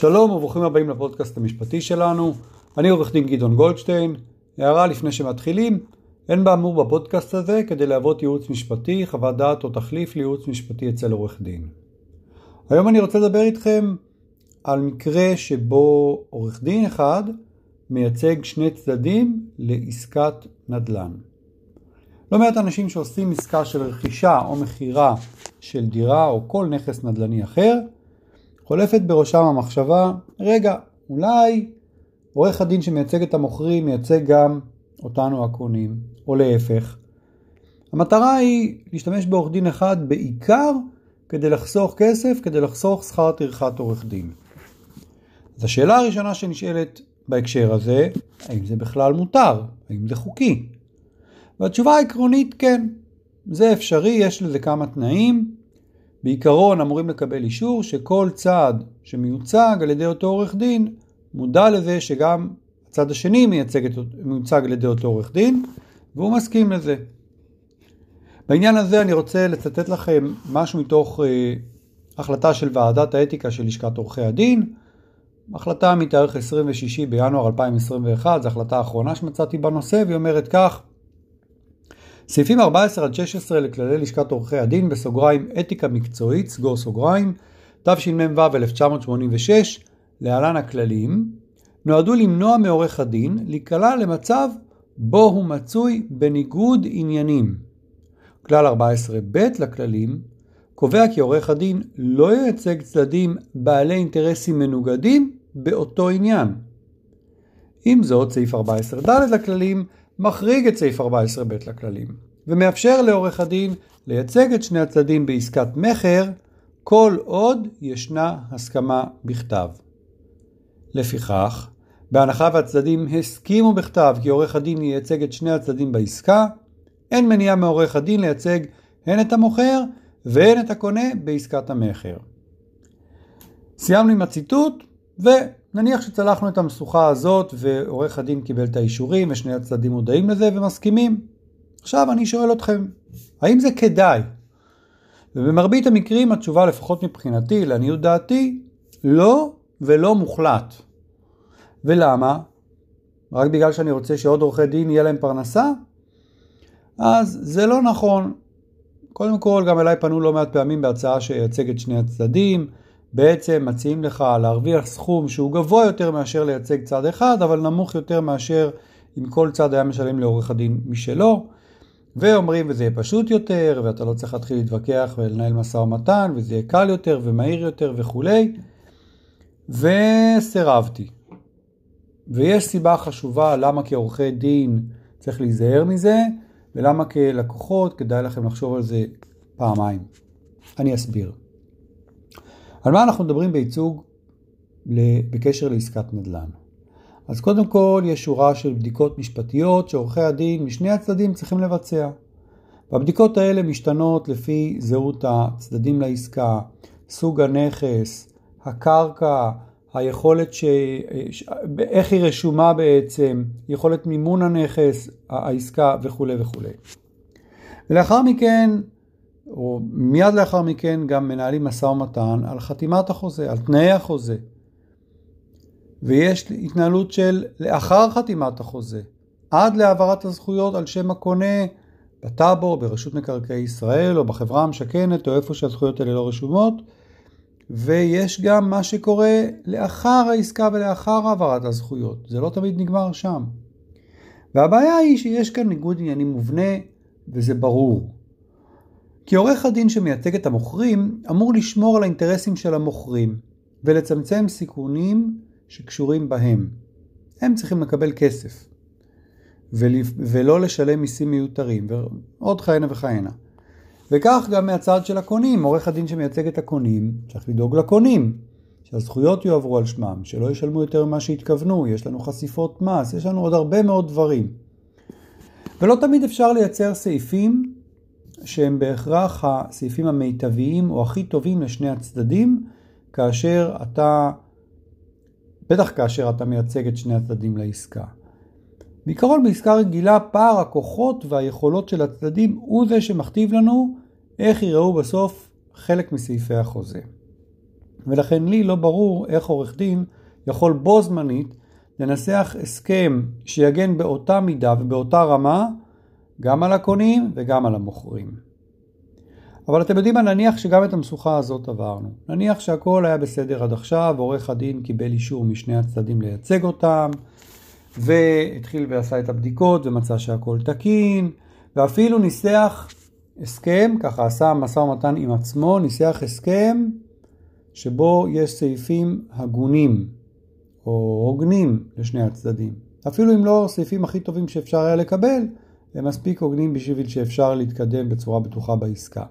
שלום וברוכים הבאים לפודקאסט המשפטי שלנו. אני עורך דין גדעון גולדשטיין. הערה לפני שמתחילים, אין באמור בפודקאסט הזה כדי להוות ייעוץ משפטי, חוות דעת או תחליף לייעוץ משפטי אצל עורך דין. היום אני רוצה לדבר איתכם על מקרה שבו עורך דין אחד מייצג שני צדדים לעסקת נדל"ן. לא מעט אנשים שעושים עסקה של רכישה או מכירה של דירה או כל נכס נדל"ני אחר, חולפת בראשם המחשבה, רגע, אולי עורך הדין שמייצג את המוכרים מייצג גם אותנו הקונים, או להפך. המטרה היא להשתמש בעורך דין אחד בעיקר כדי לחסוך כסף, כדי לחסוך שכר טרחת עורך דין. אז השאלה הראשונה שנשאלת בהקשר הזה, האם זה בכלל מותר? האם זה חוקי? והתשובה העקרונית כן, זה אפשרי, יש לזה כמה תנאים. בעיקרון אמורים לקבל אישור שכל צעד שמיוצג על ידי אותו עורך דין מודע לזה שגם הצד השני מייצג, מיוצג על ידי אותו עורך דין והוא מסכים לזה. בעניין הזה אני רוצה לצטט לכם משהו מתוך אה, החלטה של ועדת האתיקה של לשכת עורכי הדין. החלטה מתאריך 26 בינואר 2021, זו החלטה האחרונה שמצאתי בנושא, והיא אומרת כך: סעיפים 14 עד 16 לכללי לשכת עורכי הדין בסוגריים אתיקה מקצועית, סגור סוגריים, תשמ"ו 1986, להלן הכללים, נועדו למנוע מעורך הדין להיקלע למצב בו הוא מצוי בניגוד עניינים. כלל 14ב לכללים קובע כי עורך הדין לא ייצג צדדים בעלי אינטרסים מנוגדים באותו עניין. עם זאת, סעיף 14ד לכללים מחריג את סעיף 14ב לכללים, ומאפשר לעורך הדין לייצג את שני הצדדים בעסקת מכר, כל עוד ישנה הסכמה בכתב. לפיכך, בהנחה והצדדים הסכימו בכתב כי עורך הדין ייצג את שני הצדדים בעסקה, אין מניעה מעורך הדין לייצג הן את המוכר והן את הקונה בעסקת המכר. סיימנו עם הציטוט, ונניח שצלחנו את המשוכה הזאת ועורך הדין קיבל את האישורים ושני הצדדים מודעים לזה ומסכימים. עכשיו אני שואל אתכם, האם זה כדאי? ובמרבית המקרים התשובה לפחות מבחינתי, לעניות דעתי, לא ולא מוחלט. ולמה? רק בגלל שאני רוצה שעוד עורכי דין יהיה להם פרנסה? אז זה לא נכון. קודם כל, גם אליי פנו לא מעט פעמים בהצעה שייצג את שני הצדדים. בעצם מציעים לך להרוויח סכום שהוא גבוה יותר מאשר לייצג צד אחד, אבל נמוך יותר מאשר אם כל צד היה משלם לעורך הדין משלו. ואומרים וזה יהיה פשוט יותר, ואתה לא צריך להתחיל להתווכח ולנהל משא ומתן, וזה יהיה קל יותר ומהיר יותר וכולי. וסירבתי. ויש סיבה חשובה למה כעורכי דין צריך להיזהר מזה, ולמה כלקוחות כדאי לכם לחשוב על זה פעמיים. אני אסביר. על מה אנחנו מדברים בייצוג בקשר לעסקת נדל"ן? אז קודם כל יש שורה של בדיקות משפטיות שעורכי הדין משני הצדדים צריכים לבצע. והבדיקות האלה משתנות לפי זהות הצדדים לעסקה, סוג הנכס, הקרקע, היכולת ש... איך היא רשומה בעצם, יכולת מימון הנכס, העסקה וכו' וכו'. ולאחר מכן, או מיד לאחר מכן, גם מנהלים משא ומתן על חתימת החוזה, על תנאי החוזה. ויש התנהלות של לאחר חתימת החוזה, עד להעברת הזכויות על שם הקונה בטאבו, ברשות מקרקעי ישראל, או בחברה המשכנת, או איפה שהזכויות האלה לא רשומות. ויש גם מה שקורה לאחר העסקה ולאחר העברת הזכויות. זה לא תמיד נגמר שם. והבעיה היא שיש כאן ניגוד עניינים מובנה, וזה ברור. כי עורך הדין שמייצג את המוכרים אמור לשמור על האינטרסים של המוכרים ולצמצם סיכונים שקשורים בהם. הם צריכים לקבל כסף ולא לשלם מיסים מיותרים ועוד כהנה וכהנה. וכך גם מהצד של הקונים, עורך הדין שמייצג את הקונים צריך לדאוג לקונים, שהזכויות יועברו על שמם, שלא ישלמו יותר ממה שהתכוונו, יש לנו חשיפות מס, יש לנו עוד הרבה מאוד דברים. ולא תמיד אפשר לייצר סעיפים שהם בהכרח הסעיפים המיטביים או הכי טובים לשני הצדדים, כאשר אתה, בטח כאשר אתה מייצג את שני הצדדים לעסקה. בעיקרון בעסקה רגילה פער הכוחות והיכולות של הצדדים הוא זה שמכתיב לנו איך יראו בסוף חלק מסעיפי החוזה. ולכן לי לא ברור איך עורך דין יכול בו זמנית לנסח הסכם שיגן באותה מידה ובאותה רמה גם על הקונים וגם על המוכרים. אבל אתם יודעים מה, נניח שגם את המשוכה הזאת עברנו. נניח שהכל היה בסדר עד עכשיו, עורך הדין קיבל אישור משני הצדדים לייצג אותם, והתחיל ועשה את הבדיקות ומצא שהכל תקין, ואפילו ניסח הסכם, ככה עשה משא ומתן עם עצמו, ניסח הסכם שבו יש סעיפים הגונים או הוגנים לשני הצדדים. אפילו אם לא סעיפים הכי טובים שאפשר היה לקבל, הם מספיק הוגנים בשביל שאפשר להתקדם בצורה בטוחה בעסקה.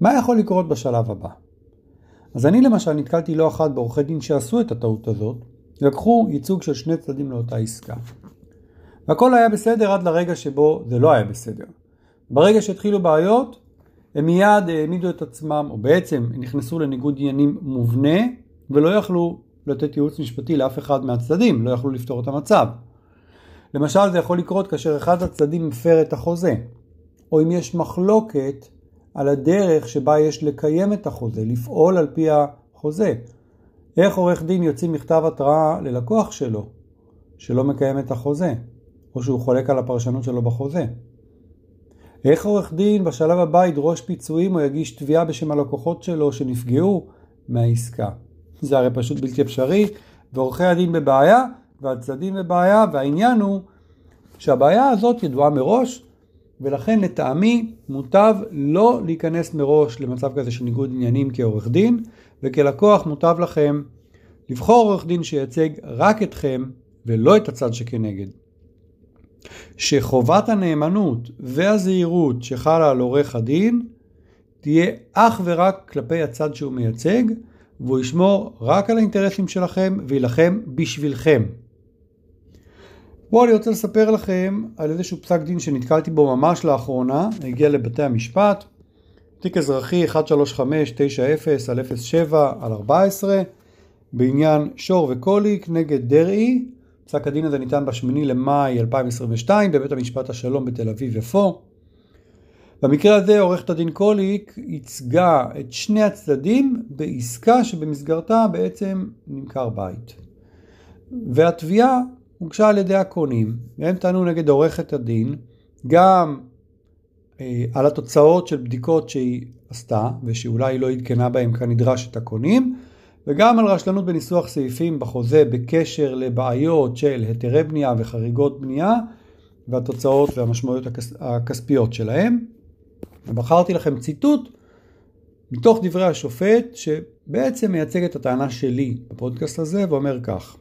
מה יכול לקרות בשלב הבא? אז אני למשל נתקלתי לא אחת בעורכי דין שעשו את הטעות הזאת, לקחו ייצוג של שני צדדים לאותה עסקה. והכל היה בסדר עד לרגע שבו זה לא היה בסדר. ברגע שהתחילו בעיות, הם מיד העמידו את עצמם, או בעצם נכנסו לניגוד עניינים מובנה, ולא יכלו לתת ייעוץ משפטי לאף אחד מהצדדים, לא יכלו לפתור את המצב. למשל זה יכול לקרות כאשר אחד הצדדים מפר את החוזה, או אם יש מחלוקת על הדרך שבה יש לקיים את החוזה, לפעול על פי החוזה. איך עורך דין יוציא מכתב התראה ללקוח שלו, שלא מקיים את החוזה, או שהוא חולק על הפרשנות שלו בחוזה. איך עורך דין בשלב הבא ידרוש פיצויים או יגיש תביעה בשם הלקוחות שלו שנפגעו מהעסקה. זה הרי פשוט בלתי אפשרי, ועורכי הדין בבעיה, והצדדים בבעיה, והעניין הוא שהבעיה הזאת ידועה מראש, ולכן לטעמי מוטב לא להיכנס מראש למצב כזה של ניגוד עניינים כעורך דין, וכלקוח מוטב לכם לבחור עורך דין שייצג רק אתכם ולא את הצד שכנגד. שחובת הנאמנות והזהירות שחלה על עורך הדין תהיה אך ורק כלפי הצד שהוא מייצג, והוא ישמור רק על האינטרסים שלכם וילחם בשבילכם. בואו אני רוצה לספר לכם על איזשהו פסק דין שנתקלתי בו ממש לאחרונה, הגיע לבתי המשפט, תיק אזרחי 13590 על 07 על 14 בעניין שור וקוליק נגד דרעי, פסק הדין הזה ניתן ב-8 למאי 2022 בבית המשפט השלום בתל אביב יפו. במקרה הזה עורכת הדין קוליק ייצגה את שני הצדדים בעסקה שבמסגרתה בעצם נמכר בית. והתביעה הוגשה על ידי הקונים, והם טענו נגד עורכת הדין גם אה, על התוצאות של בדיקות שהיא עשתה, ושאולי לא עדכנה בהם כנדרש את הקונים, וגם על רשלנות בניסוח סעיפים בחוזה בקשר לבעיות של היתרי בנייה וחריגות בנייה, והתוצאות והמשמעויות הכס... הכספיות שלהם. ובחרתי לכם ציטוט מתוך דברי השופט, שבעצם מייצג את הטענה שלי בפודקאסט הזה, ואומר כך,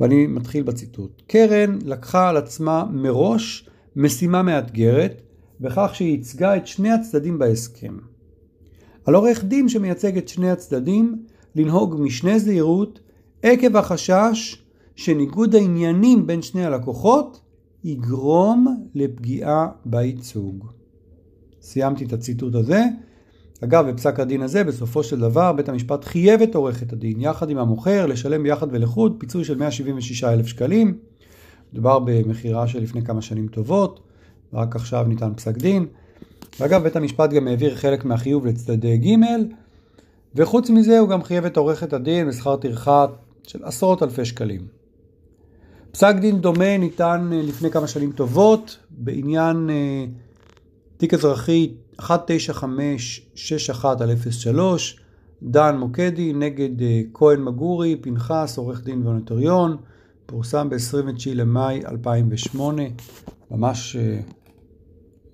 ואני מתחיל בציטוט: קרן לקחה על עצמה מראש משימה מאתגרת, בכך שהיא ייצגה את שני הצדדים בהסכם. על עורך דין שמייצג את שני הצדדים לנהוג משנה זהירות עקב החשש שניגוד העניינים בין שני הלקוחות יגרום לפגיעה בייצוג. סיימתי את הציטוט הזה. אגב, בפסק הדין הזה, בסופו של דבר, בית המשפט חייב את עורכת הדין, יחד עם המוכר, לשלם ביחד ולחוד פיצוי של 176 אלף שקלים. מדובר במכירה של לפני כמה שנים טובות, רק עכשיו ניתן פסק דין. ואגב, בית המשפט גם העביר חלק מהחיוב לצדדי ג', וחוץ מזה הוא גם חייב את עורכת הדין בשכר טרחה של עשרות אלפי שקלים. פסק דין דומה ניתן אה, לפני כמה שנים טובות בעניין אה, תיק אזרחי 19561 על 03, דן מוקדי נגד אה, כהן מגורי, פנחס, עורך דין ונוטריון, פורסם ב-29 למאי 2008, ממש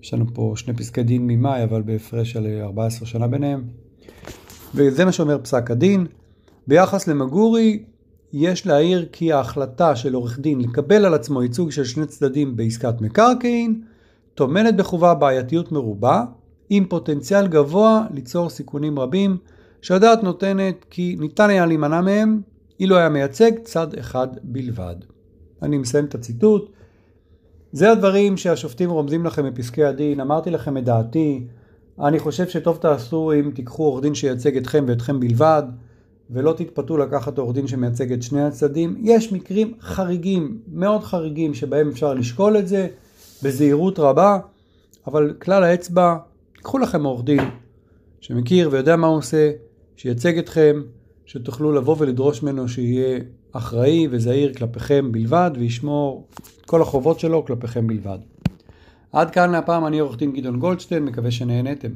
יש לנו פה שני פסקי דין ממאי, אבל בהפרש של 14 שנה ביניהם. וזה מה שאומר פסק הדין. ביחס למגורי, יש להעיר כי ההחלטה של עורך דין לקבל על עצמו ייצוג של שני צדדים בעסקת מקרקעין, טומנת בחובה בעייתיות מרובה, עם פוטנציאל גבוה ליצור סיכונים רבים, שהדעת נותנת כי ניתן היה להימנע מהם, אילו היה מייצג צד אחד בלבד. אני מסיים את הציטוט. זה הדברים שהשופטים רומזים לכם בפסקי הדין, אמרתי לכם את דעתי, אני חושב שטוב תעשו אם תיקחו עורך דין שייצג אתכם ואתכם בלבד, ולא תתפתו לקחת עורך דין שמייצג את שני הצדדים. יש מקרים חריגים, מאוד חריגים, שבהם אפשר לשקול את זה בזהירות רבה, אבל כלל האצבע, תיקחו לכם עורך דין שמכיר ויודע מה הוא עושה, שייצג אתכם, שתוכלו לבוא ולדרוש ממנו שיהיה אחראי וזהיר כלפיכם בלבד וישמור כל החובות שלו כלפיכם בלבד. עד כאן להפעם אני עורך דין גדעון גולדשטיין, מקווה שנהנתם.